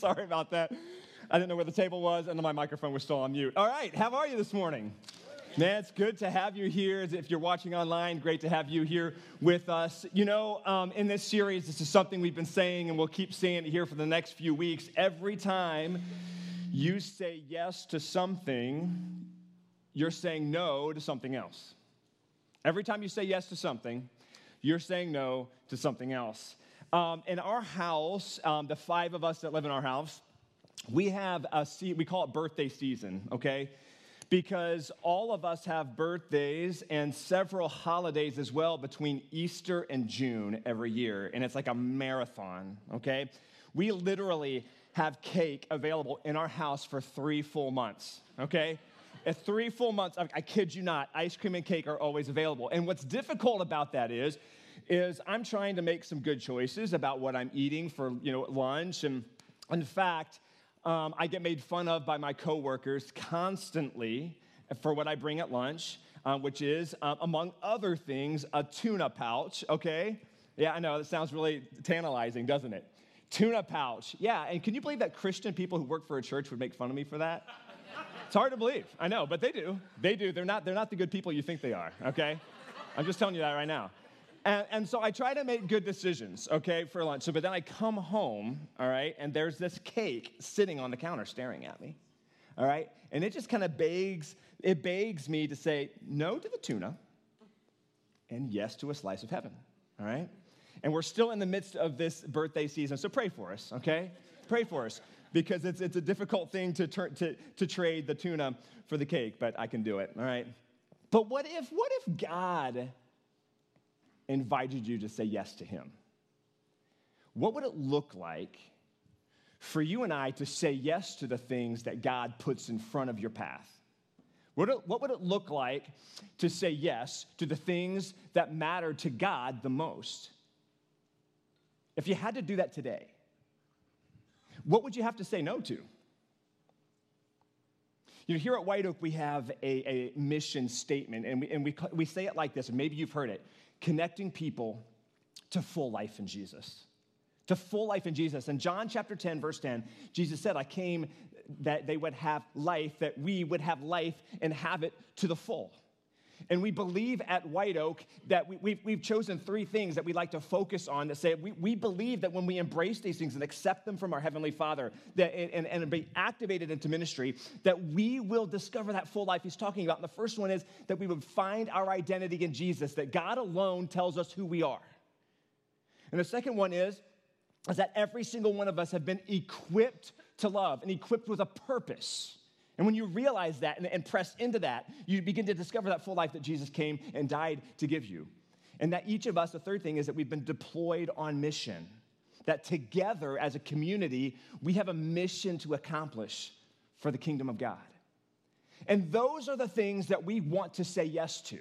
Sorry about that. I didn't know where the table was, and my microphone was still on mute. All right, how are you this morning? Man, it's good to have you here. If you're watching online, great to have you here with us. You know, um, in this series, this is something we've been saying, and we'll keep saying it here for the next few weeks. Every time you say yes to something, you're saying no to something else. Every time you say yes to something, you're saying no to something else. Um, in our house, um, the five of us that live in our house, we have a we call it birthday season, okay? Because all of us have birthdays and several holidays as well between Easter and June every year, and it's like a marathon, okay? We literally have cake available in our house for three full months, okay? At three full months, I, kid you not, ice cream and cake are always available. And what's difficult about that is, is I'm trying to make some good choices about what I'm eating for you know lunch. And in fact, um, I get made fun of by my coworkers constantly for what I bring at lunch, uh, which is, uh, among other things, a tuna pouch. Okay, yeah, I know that sounds really tantalizing, doesn't it? Tuna pouch. Yeah, and can you believe that Christian people who work for a church would make fun of me for that? It's hard to believe. I know, but they do. They do. They're not, they're not the good people you think they are, okay? I'm just telling you that right now. And, and, so I try to make good decisions, okay, for lunch. So, but then I come home, all right, and there's this cake sitting on the counter staring at me, all right? And it just kind of begs, it begs me to say no to the tuna and yes to a slice of heaven, all right? And we're still in the midst of this birthday season, so pray for us, okay? pray for us because it's, it's a difficult thing to, turn, to, to trade the tuna for the cake, but I can do it, all right? But what if, what if God invited you to say yes to Him? What would it look like for you and I to say yes to the things that God puts in front of your path? What, what would it look like to say yes to the things that matter to God the most? If you had to do that today, what would you have to say no to? You know, here at White Oak, we have a, a mission statement, and, we, and we, we say it like this, and maybe you've heard it connecting people to full life in Jesus. To full life in Jesus. In John chapter 10, verse 10, Jesus said, I came that they would have life, that we would have life and have it to the full. And we believe at White Oak that we, have we've, we've chosen three things that we like to focus on that say we, we believe that when we embrace these things and accept them from our Heavenly Father that, and, and be activated into ministry, that we will discover that full life He's talking about. And the first one is that we would find our identity in Jesus, that God alone tells us who we are. And the second one is, is that every single one of us have been equipped to love and equipped with a purpose. And when you realize that and, and press into that, you begin to discover that full life that Jesus came and died to give you. And that each of us, the third thing is that we've been deployed on mission. That together as a community, we have a mission to accomplish for the kingdom of God. And those are the things that we want to say yes to.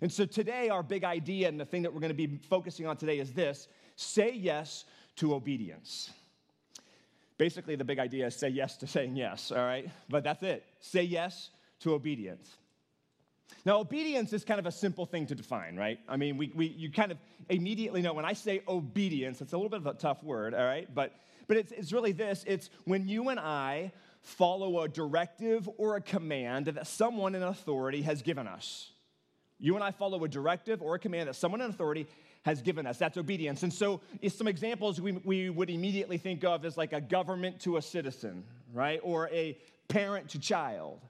And so today, our big idea and the thing that we're going to be focusing on today is this say yes to obedience. Basically, the big idea is say yes to saying yes, all right? But that's it. Say yes to obedience. Now, obedience is kind of a simple thing to define, right? I mean, we, we, you kind of immediately know when I say obedience, it's a little bit of a tough word, all right? But, but it's, it's really this it's when you and I follow a directive or a command that someone in authority has given us. You and I follow a directive or a command that someone in authority has given us. That's obedience. And so, some examples we, we would immediately think of as like a government to a citizen, right? Or a parent to child,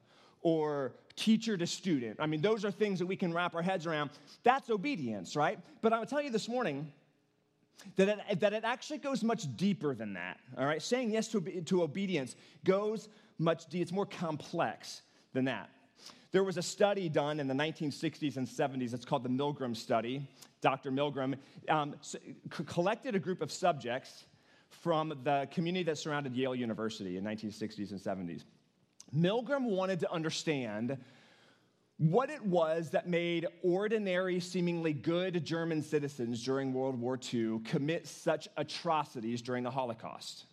or teacher to student. I mean, those are things that we can wrap our heads around. That's obedience, right? But I will tell you this morning that it, that it actually goes much deeper than that, all right? Saying yes to, to obedience goes much deeper, it's more complex than that. There was a study done in the 1960s and 70s. It's called the Milgram Study. Dr. Milgram um, collected a group of subjects from the community that surrounded Yale University in 1960s and 70s. Milgram wanted to understand what it was that made ordinary, seemingly good German citizens during World War II commit such atrocities during the Holocaust.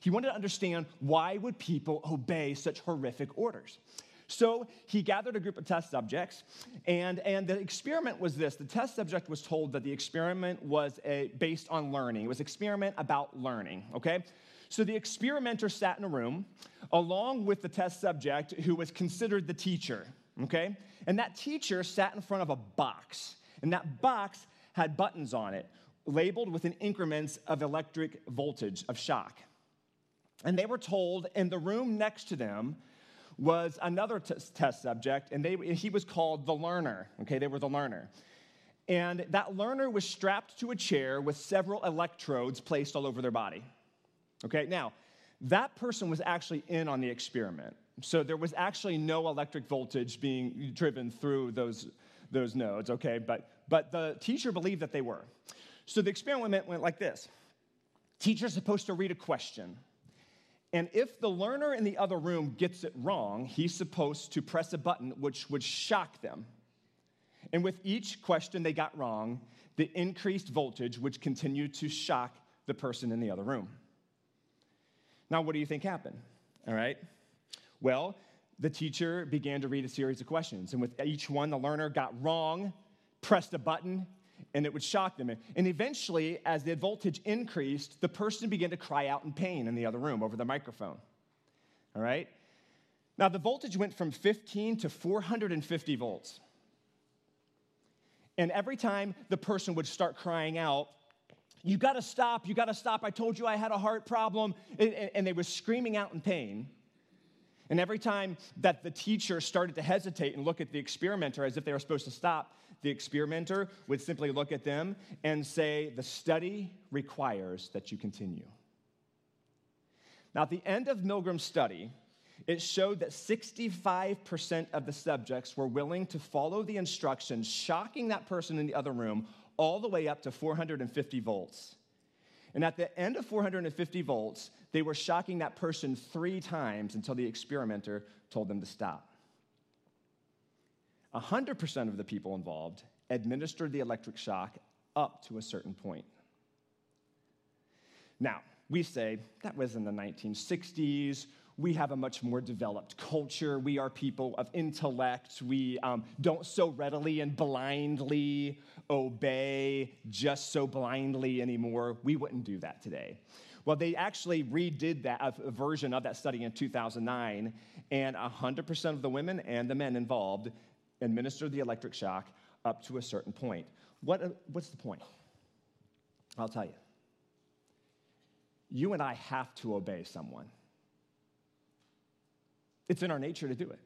He wanted to understand why would people obey such horrific orders. So he gathered a group of test subjects, and, and the experiment was this. The test subject was told that the experiment was a, based on learning. It was experiment about learning, okay? So the experimenter sat in a room along with the test subject who was considered the teacher, okay? And that teacher sat in front of a box, and that box had buttons on it labeled with an increments of electric voltage, of shock. And they were told in the room next to them was another t- test subject, and they, he was called the learner. Okay, they were the learner. And that learner was strapped to a chair with several electrodes placed all over their body. Okay, now, that person was actually in on the experiment. So there was actually no electric voltage being driven through those, those nodes, okay? But, but the teacher believed that they were. So the experiment went like this Teacher's supposed to read a question. And if the learner in the other room gets it wrong, he's supposed to press a button which would shock them. And with each question they got wrong, the increased voltage would continue to shock the person in the other room. Now, what do you think happened? All right. Well, the teacher began to read a series of questions, and with each one the learner got wrong, pressed a button, and it would shock them. And eventually, as the voltage increased, the person began to cry out in pain in the other room over the microphone. All right? Now, the voltage went from 15 to 450 volts. And every time the person would start crying out, you gotta stop, you gotta stop. I told you I had a heart problem. And they were screaming out in pain. And every time that the teacher started to hesitate and look at the experimenter as if they were supposed to stop, the experimenter would simply look at them and say, The study requires that you continue. Now, at the end of Milgram's study, it showed that 65% of the subjects were willing to follow the instructions, shocking that person in the other room all the way up to 450 volts. And at the end of 450 volts, they were shocking that person three times until the experimenter told them to stop. 100% of the people involved administered the electric shock up to a certain point. Now, we say that was in the 1960s. We have a much more developed culture. We are people of intellect. We um, don't so readily and blindly obey just so blindly anymore. We wouldn't do that today. Well, they actually redid that a version of that study in 2009, and 100% of the women and the men involved administer the electric shock up to a certain point. What, uh, what's the point? I'll tell you. You and I have to obey someone. It's in our nature to do it.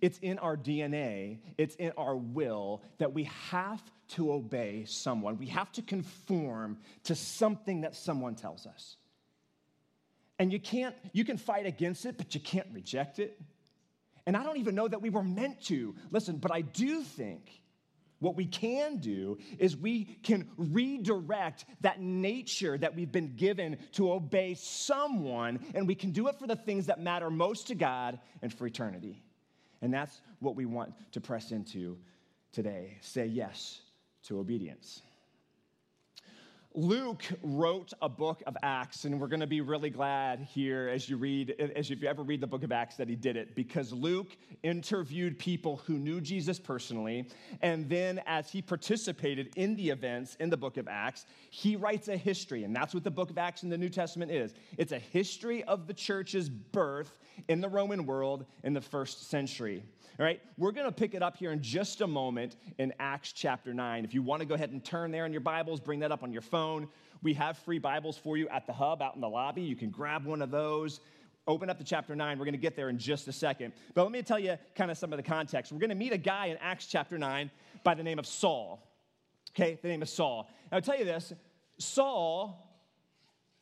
It's in our DNA, it's in our will that we have to obey someone. We have to conform to something that someone tells us. And you can't, you can fight against it, but you can't reject it. And I don't even know that we were meant to. Listen, but I do think what we can do is we can redirect that nature that we've been given to obey someone, and we can do it for the things that matter most to God and for eternity. And that's what we want to press into today. Say yes to obedience. Luke wrote a book of Acts, and we're going to be really glad here as you read, as if you ever read the book of Acts, that he did it because Luke interviewed people who knew Jesus personally, and then as he participated in the events in the book of Acts, he writes a history, and that's what the book of Acts in the New Testament is. It's a history of the church's birth in the Roman world in the first century. All right, we're going to pick it up here in just a moment in Acts chapter 9. If you want to go ahead and turn there in your Bibles, bring that up on your phone. We have free Bibles for you at the hub out in the lobby. You can grab one of those. Open up to chapter 9. We're going to get there in just a second. But let me tell you kind of some of the context. We're going to meet a guy in Acts chapter 9 by the name of Saul. Okay, the name of Saul. I'll tell you this Saul,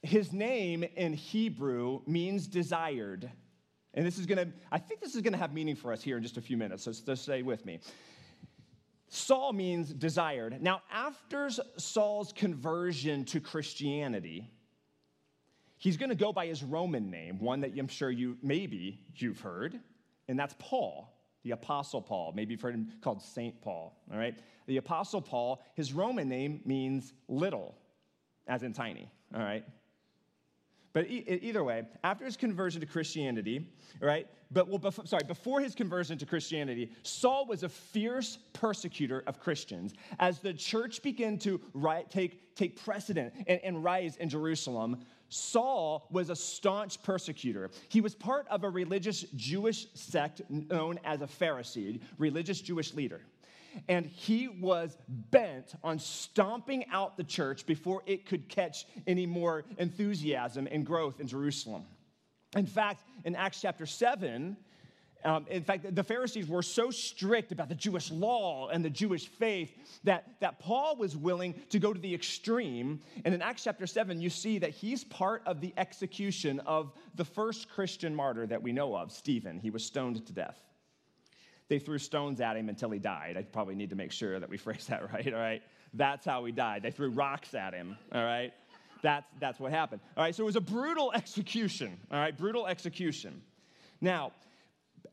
his name in Hebrew means desired. And this is going to, I think this is going to have meaning for us here in just a few minutes, so just stay with me. Saul means desired. Now, after Saul's conversion to Christianity, he's going to go by his Roman name, one that I'm sure you maybe you've heard, and that's Paul, the Apostle Paul. Maybe you've heard him called Saint Paul. All right, the Apostle Paul. His Roman name means little, as in tiny. All right, But e- either way, after his conversion to Christianity, right? But well, before, sorry, before his conversion to Christianity, Saul was a fierce persecutor of Christians. As the church began to ri- take, take precedent and, and rise in Jerusalem, Saul was a staunch persecutor. He was part of a religious Jewish sect known as a Pharisee, religious Jewish leader and he was bent on stomping out the church before it could catch any more enthusiasm and growth in Jerusalem. In fact, in Acts chapter 7, um, in fact, the Pharisees were so strict about the Jewish law and the Jewish faith that, that Paul was willing to go to the extreme. And in Acts chapter 7, you see that he's part of the execution of the first Christian martyr that we know of, Stephen. He was stoned to death. They threw stones at him until he died. I probably need to make sure that we phrase that right, all right? That's how he died. They threw rocks at him, all right? That's, that's what happened. All right, so it was a brutal execution, all right? Brutal execution. Now,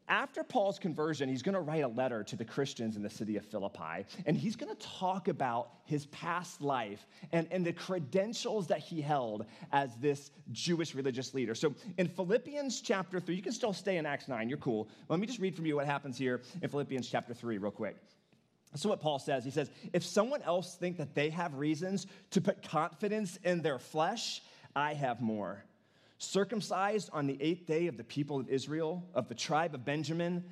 after Paul's conversion, he's going to write a letter to the Christians in the city of Philippi, and he's going to talk about his past life and, and the credentials that he held as this Jewish religious leader. So in Philippians chapter 3, you can still stay in Acts 9, you're cool. Let me just read from you what happens here in Philippians chapter 3, real quick. So what Paul says. He says, if someone else think that they have reasons to put confidence in their flesh, I have more circumcised on the eighth day of the people of Israel, of the tribe of Benjamin.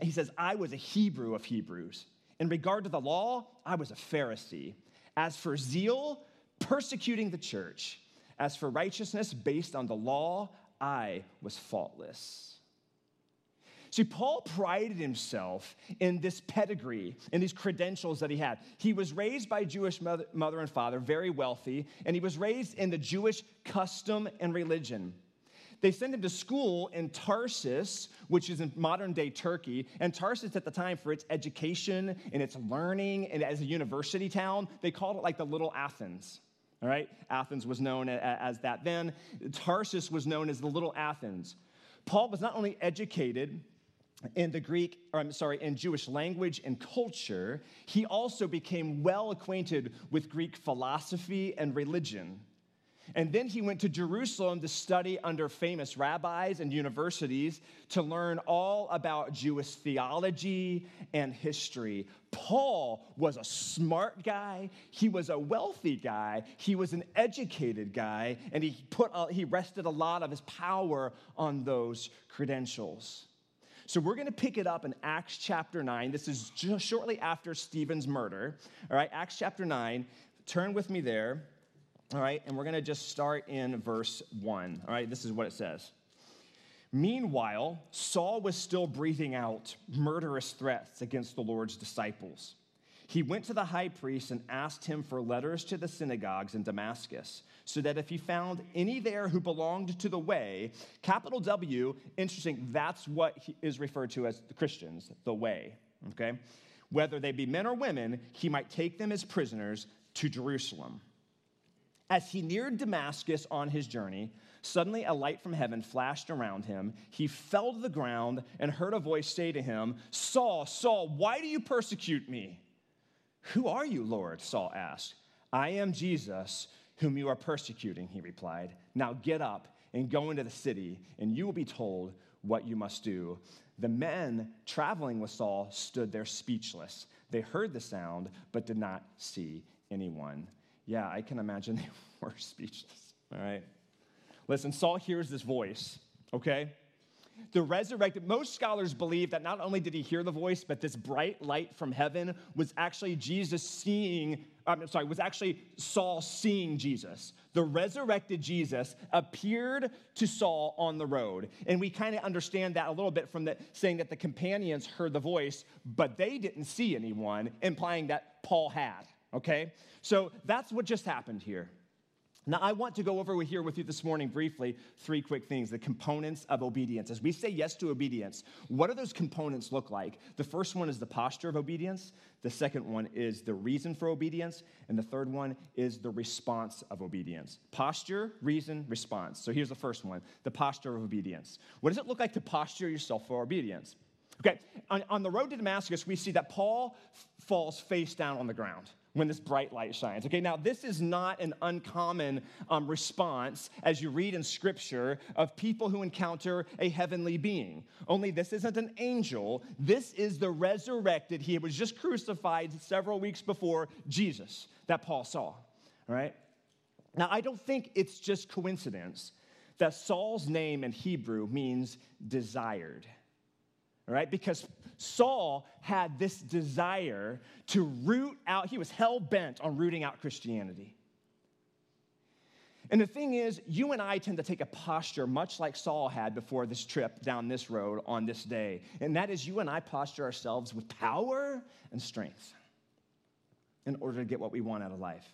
He says, I was a Hebrew of Hebrews. In regard to the law, I was a Pharisee. As for zeal, persecuting the church. As for righteousness based on the law, I was faultless. See, Paul prided himself in this pedigree and these credentials that he had. He was raised by Jewish mother, mother and father, very wealthy, and he was raised in the Jewish custom and religion. They sent him to school in Tarsus, which is in modern day Turkey. And Tarsus at the time, for its education and its learning, and as a university town, they called it like the little Athens. All right? Athens was known as that then. Tarsus was known as the little Athens. Paul was not only educated in the Greek, or I'm sorry, in Jewish language and culture, he also became well acquainted with Greek philosophy and religion. And then he went to Jerusalem to study under famous rabbis and universities to learn all about Jewish theology and history. Paul was a smart guy, he was a wealthy guy, he was an educated guy, and he, put, he rested a lot of his power on those credentials. So we're going to pick it up in Acts chapter 9. This is just shortly after Stephen's murder. All right, Acts chapter 9. Turn with me there. All right, and we're going to just start in verse 1. All right, this is what it says. Meanwhile, Saul was still breathing out murderous threats against the Lord's disciples. He went to the high priest and asked him for letters to the synagogues in Damascus, so that if he found any there who belonged to the way, capital W, interesting, that's what is referred to as the Christians, the way, okay? Whether they be men or women, he might take them as prisoners to Jerusalem. As he neared Damascus on his journey, suddenly a light from heaven flashed around him. He fell to the ground and heard a voice say to him, Saul, Saul, why do you persecute me? Who are you, Lord? Saul asked. I am Jesus, whom you are persecuting, he replied. Now get up and go into the city, and you will be told what you must do. The men traveling with Saul stood there speechless. They heard the sound, but did not see anyone. Yeah, I can imagine they were speechless. All right. Listen, Saul hears this voice, okay? The resurrected, most scholars believe that not only did he hear the voice, but this bright light from heaven was actually Jesus seeing, I'm sorry, was actually Saul seeing Jesus. The resurrected Jesus appeared to Saul on the road. And we kind of understand that a little bit from the saying that the companions heard the voice, but they didn't see anyone, implying that Paul had. Okay? So that's what just happened here. Now, I want to go over here with you this morning briefly three quick things the components of obedience. As we say yes to obedience, what do those components look like? The first one is the posture of obedience, the second one is the reason for obedience, and the third one is the response of obedience. Posture, reason, response. So here's the first one the posture of obedience. What does it look like to posture yourself for obedience? Okay, on, on the road to Damascus, we see that Paul f- falls face down on the ground when this bright light shines. Okay, now this is not an uncommon um, response as you read in scripture of people who encounter a heavenly being. Only this isn't an angel, this is the resurrected, he was just crucified several weeks before Jesus that Paul saw. Right? Now, I don't think it's just coincidence that Saul's name in Hebrew means desired. All right? Because Saul had this desire to root out, he was hell bent on rooting out Christianity. And the thing is, you and I tend to take a posture much like Saul had before this trip down this road on this day. And that is, you and I posture ourselves with power and strength in order to get what we want out of life.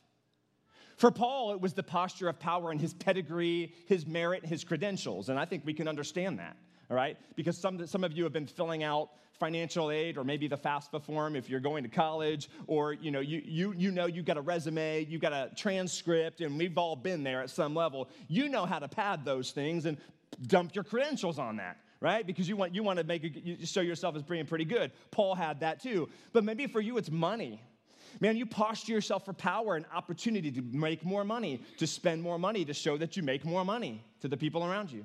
For Paul, it was the posture of power and his pedigree, his merit, his credentials. And I think we can understand that all right? Because some, some of you have been filling out financial aid or maybe the FAFSA form if you're going to college or you know you, you, you know you've got a resume you've got a transcript and we've all been there at some level. You know how to pad those things and dump your credentials on that right? Because you want you want to make a, you show yourself as being pretty good. Paul had that too. But maybe for you it's money. Man, you posture yourself for power and opportunity to make more money, to spend more money, to show that you make more money to the people around you.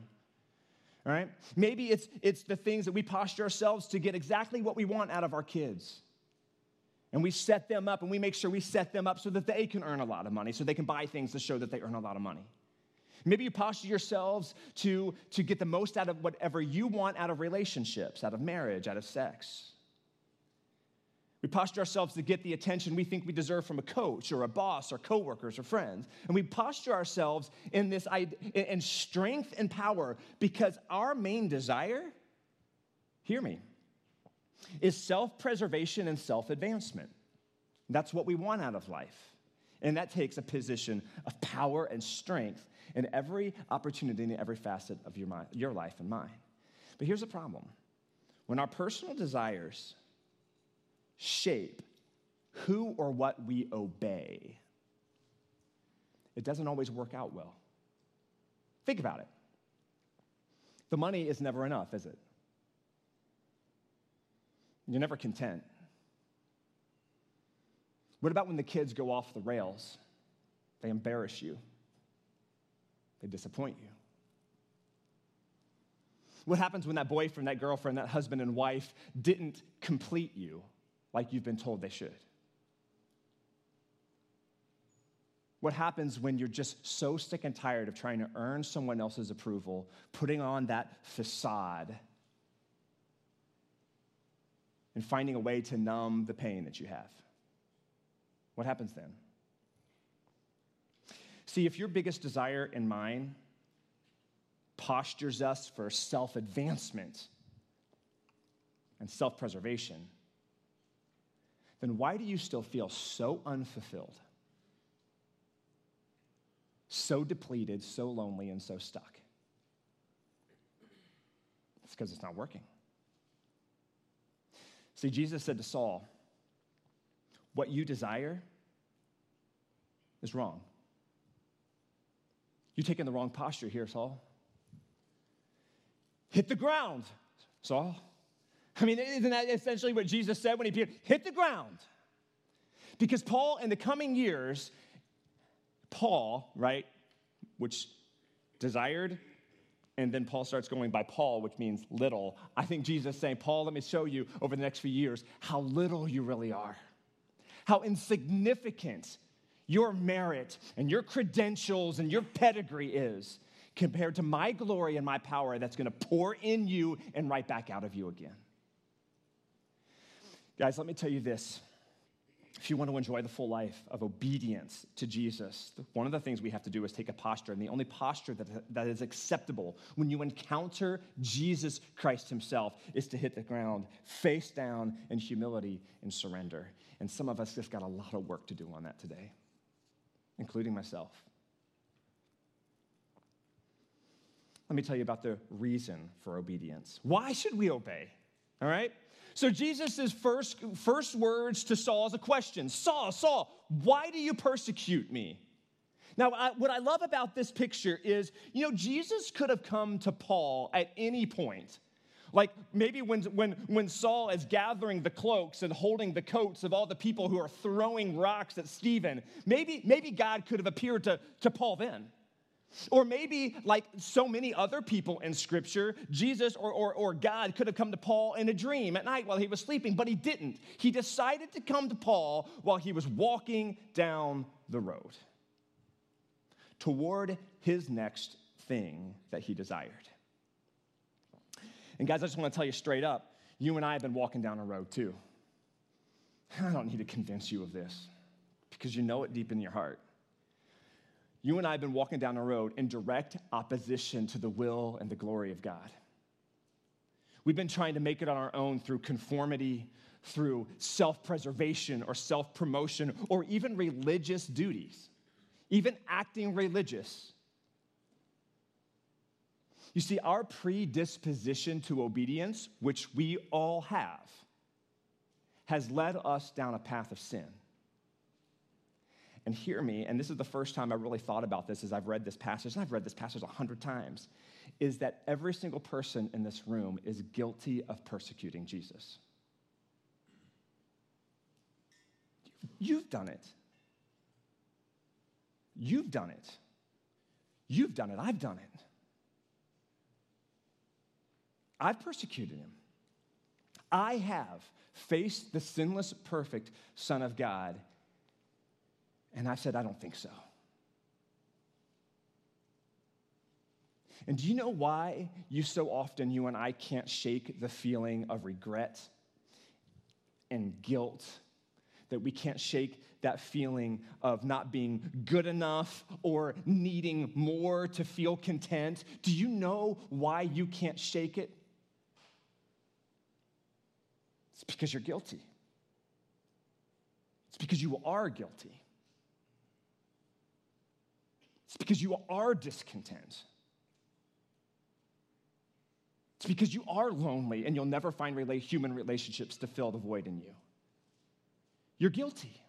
All right? Maybe it's, it's the things that we posture ourselves to get exactly what we want out of our kids. And we set them up and we make sure we set them up so that they can earn a lot of money, so they can buy things to show that they earn a lot of money. Maybe you posture yourselves to, to get the most out of whatever you want out of relationships, out of marriage, out of sex. We posture ourselves to get the attention we think we deserve from a coach or a boss or coworkers or friends. And we posture ourselves in this in strength and power because our main desire, hear me, is self-preservation and self-advancement. That's what we want out of life. And that takes a position of power and strength in every opportunity in every facet of your, mind, your life and mine. But here's the problem. When our personal desires shape who or what we obey, it doesn't always work out well. Think about it. The money is never enough, is it? You're never content. What about when the kids go off the rails? They embarrass you, they disappoint you. What happens when that boyfriend, that girlfriend, that husband and wife didn't complete you? Like you've been told they should? What happens when you're just so sick and tired of trying to earn someone else's approval, putting on that facade, and finding a way to numb the pain that you have? What happens then? See, if your biggest desire and mine postures us for self advancement and self preservation, then why do you still feel so unfulfilled, so depleted, so lonely, and so stuck? It's because it's not working. See, Jesus said to Saul, What you desire is wrong. You're taking the wrong posture here, Saul. Hit the ground, Saul. I mean, isn't that essentially what Jesus said when he appeared? Hit the ground. Because Paul, in the coming years, Paul, right, which desired, and then Paul starts going by Paul, which means little. I think Jesus saying, Paul, let me show you over the next few years how little you really are, how insignificant your merit and your credentials and your pedigree is compared to my glory and my power that's going to pour in you and right back out of you again. Guys, let me tell you this. If you want to enjoy the full life of obedience to Jesus, one of the things we have to do is take a posture, and the only posture that, that is acceptable when you encounter Jesus Christ Himself is to hit the ground face down in humility and surrender. And some of us just got a lot of work to do on that today, including myself. Let me tell you about the reason for obedience. Why should we obey? All right? So Jesus' first, first words to Saul is a question Saul, Saul, why do you persecute me? Now, I, what I love about this picture is, you know, Jesus could have come to Paul at any point Like maybe when, when, when Saul is gathering the cloaks and holding the coats of all the people who are throwing rocks at Stephen, maybe, maybe God could have appeared to, to Paul then. Or maybe, like so many other people in Scripture, Jesus or, or, or, God could have come to Paul in a dream at night while he was sleeping, but he didn't. He decided to come to Paul while he was walking down the road toward his next thing that he desired. And, guys, I just want to tell you straight up you and I have been walking down a road too. I don't need to convince you of this because you know it deep in your heart you and I have been walking down a road in direct opposition to the will and the glory of God. We've been trying to make it on our own through conformity, through self preservation or self promotion, or even religious duties, even acting religious. You see, our predisposition to obedience, which we all have, has led us down a path of sin and hear me, and this is the first time I really thought about this as I've read this passage, and I've read this passage a hundred times, is that every single person in this room is guilty of persecuting Jesus. You've done it. You've done it. You've done it. I've done it. I've persecuted him. I have faced the sinless, perfect Son of God and I said, I don't think so. And do you know why you so often, you and I, can't shake the feeling of regret and guilt? That we can't shake that feeling of not being good enough or needing more to feel content? Do you know why you can't shake it? It's because you're guilty. It's because you are guilty. It's because you are discontent. It's because you are lonely and you'll never find rela- human relationships to fill the void in you. You're guilty.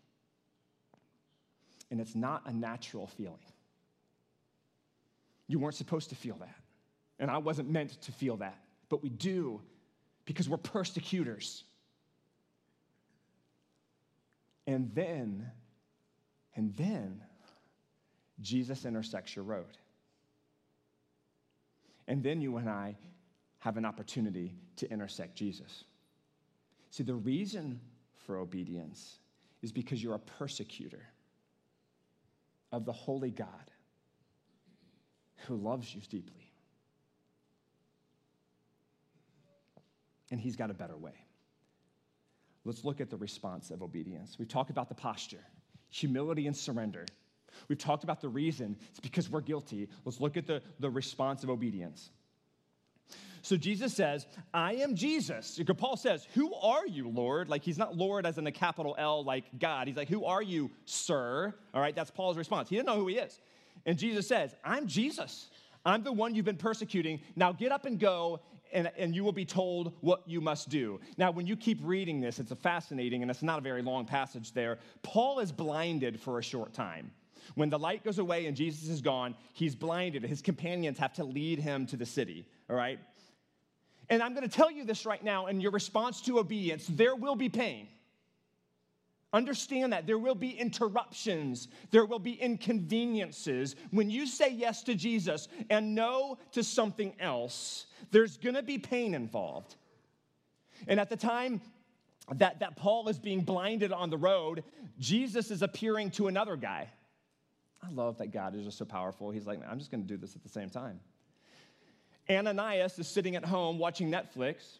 And it's not a natural feeling. You weren't supposed to feel that. And I wasn't meant to feel that. But we do because we're persecutors. And then, and then, Jesus intersects your road. And then you and I have an opportunity to intersect Jesus. See, the reason for obedience is because you're a persecutor of the holy God who loves you deeply. And he's got a better way. Let's look at the response of obedience. We talk about the posture, humility and surrender. We've talked about the reason. It's because we're guilty. Let's look at the, the response of obedience. So Jesus says, I am Jesus. Paul says, Who are you, Lord? Like he's not Lord as in a capital L, like God. He's like, Who are you, sir? All right, that's Paul's response. He didn't know who he is. And Jesus says, I'm Jesus. I'm the one you've been persecuting. Now get up and go, and, and you will be told what you must do. Now, when you keep reading this, it's a fascinating, and it's not a very long passage there. Paul is blinded for a short time. When the light goes away and Jesus is gone, he's blinded. His companions have to lead him to the city, all right? And I'm going to tell you this right now in your response to obedience, there will be pain. Understand that there will be interruptions, there will be inconveniences. When you say yes to Jesus and no to something else, there's gonna be pain involved. And at the time that, that Paul is being blinded on the road, Jesus is appearing to another guy. I love that God is just so powerful. He's like, I'm just going to do this at the same time. Ananias is sitting at home watching Netflix,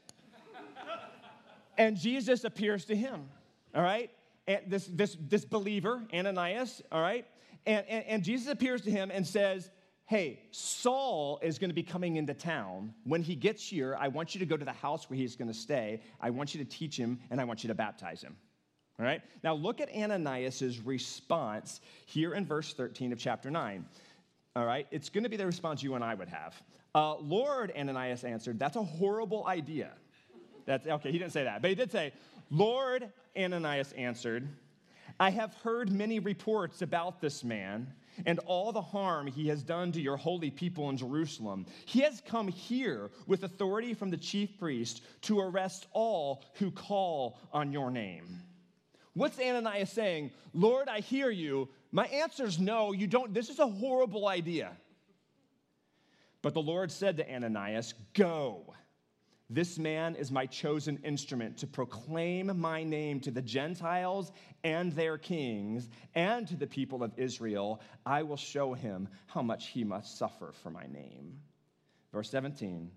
and Jesus appears to him, all right? And this, this, this believer, Ananias, all right? And, and, and Jesus appears to him and says, Hey, Saul is going to be coming into town. When he gets here, I want you to go to the house where he's going to stay. I want you to teach him, and I want you to baptize him. All right? Now look at Ananias' response here in verse 13 of chapter 9. All right? It's going to be the response you and I would have. Uh, Lord, Ananias answered, that's a horrible idea. That's okay, he didn't say that, but he did say, Lord, Ananias answered, I have heard many reports about this man and all the harm he has done to your holy people in Jerusalem. He has come here with authority from the chief priest to arrest all who call on your name. What's Ananias saying? Lord, I hear you. My answer is no, you don't. This is a horrible idea. But the Lord said to Ananias, Go. This man is my chosen instrument to proclaim my name to the Gentiles and their kings and to the people of Israel. I will show him how much he must suffer for my name. Verse 17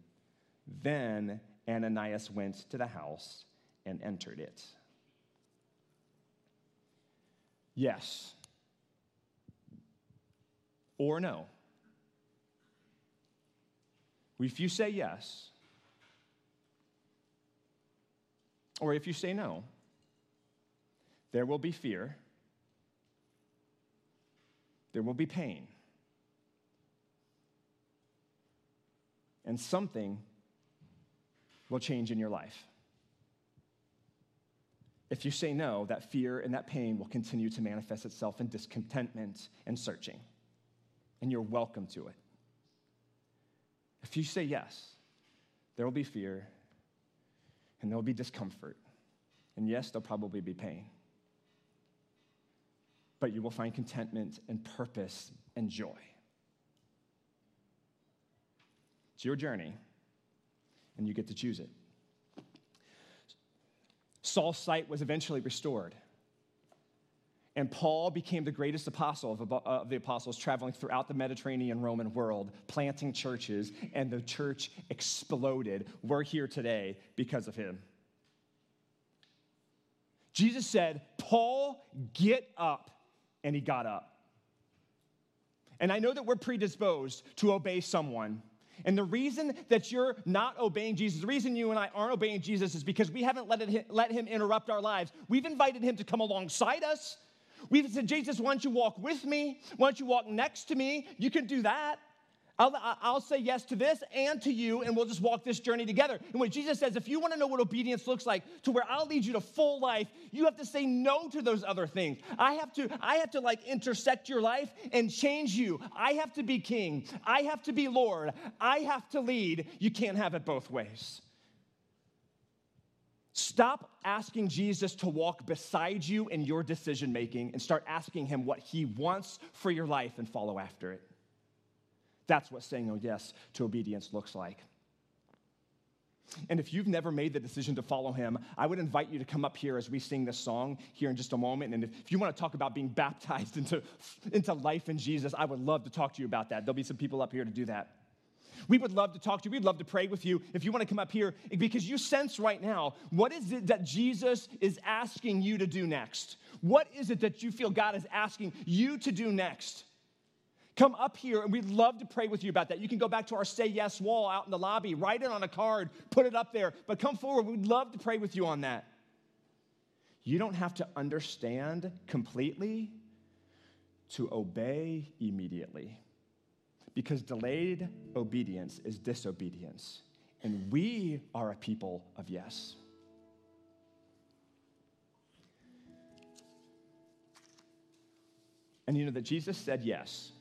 Then Ananias went to the house and entered it. Yes or no. If you say yes, or if you say no, there will be fear, there will be pain, and something will change in your life. If you say no, that fear and that pain will continue to manifest itself in discontentment and searching, and you're welcome to it. If you say yes, there will be fear, and there'll be discomfort. And yes, there'll probably be pain. But you will find contentment and purpose and joy. It's your journey, and you get to choose it. Saul's sight was eventually restored. And Paul became the greatest apostle of, the apostles, traveling throughout the Mediterranean Roman world, planting churches, and the church exploded. We're here today because of him. Jesus said, Paul, get up. And he got up. And I know that we're predisposed to obey someone. And the reason that you're not obeying Jesus, the reason you and I aren't obeying Jesus is because we haven't let, it, let him interrupt our lives. We've invited him to come alongside us. We've said, Jesus, why don't you walk with me? Why don't you walk next to me? You can do that. I'll, I'll say yes to this and to you, and we'll just walk this journey together. And what Jesus says, if you want to know what obedience looks like, to where I'll lead you to full life, you have to say no to those other things. I have to, I have to like intersect your life and change you. I have to be king. I have to be Lord. I have to lead. You can't have it both ways. Stop asking Jesus to walk beside you in your decision making and start asking him what he wants for your life and follow after it. That's what saying oh yes to obedience looks like. And if you've never made the decision to follow him, I would invite you to come up here as we sing this song here in just a moment. And if, if you want to talk about being baptized into, into life in Jesus, I would love to talk to you about that. There'll be some people up here to do that. We would love to talk to you. We'd love to pray with you if you want to come up here because you sense right now what is it that Jesus is asking you to do next? What is it that you feel God is asking you to do next? Come up here and we'd love to pray with you about that. You can go back to our Say Yes wall out in the lobby, write it on a card, put it up there, but come forward. We'd love to pray with you on that. You don't have to understand completely to obey immediately because delayed obedience is disobedience. And we are a people of yes. And you know that Jesus said yes.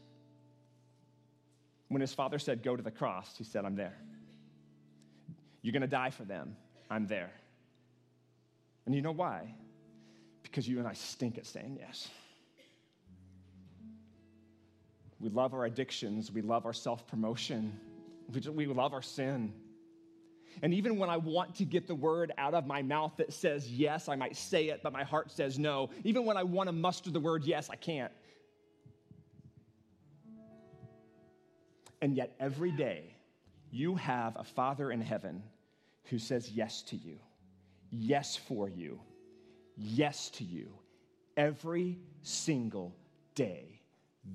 When his father said, Go to the cross, he said, I'm there. You're going to die for them. I'm there. And you know why? Because you and I stink at saying yes. We love our addictions. We love our self promotion. We love our sin. And even when I want to get the word out of my mouth that says yes, I might say it, but my heart says no. Even when I want to muster the word yes, I can't. And yet, every day, you have a Father in heaven who says yes to you, yes for you, yes to you, every single day.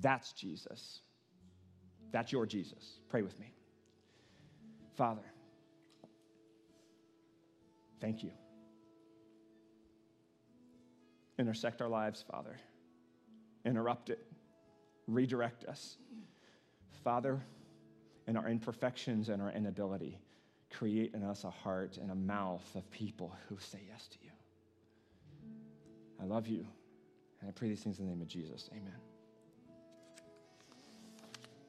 That's Jesus. That's your Jesus. Pray with me. Father, thank you. Intersect our lives, Father. Interrupt it. Redirect us. Father, in our imperfections and our inability, create in us a heart and a mouth of people who say yes to you. I love you, and I pray these things in the name of Jesus. Amen.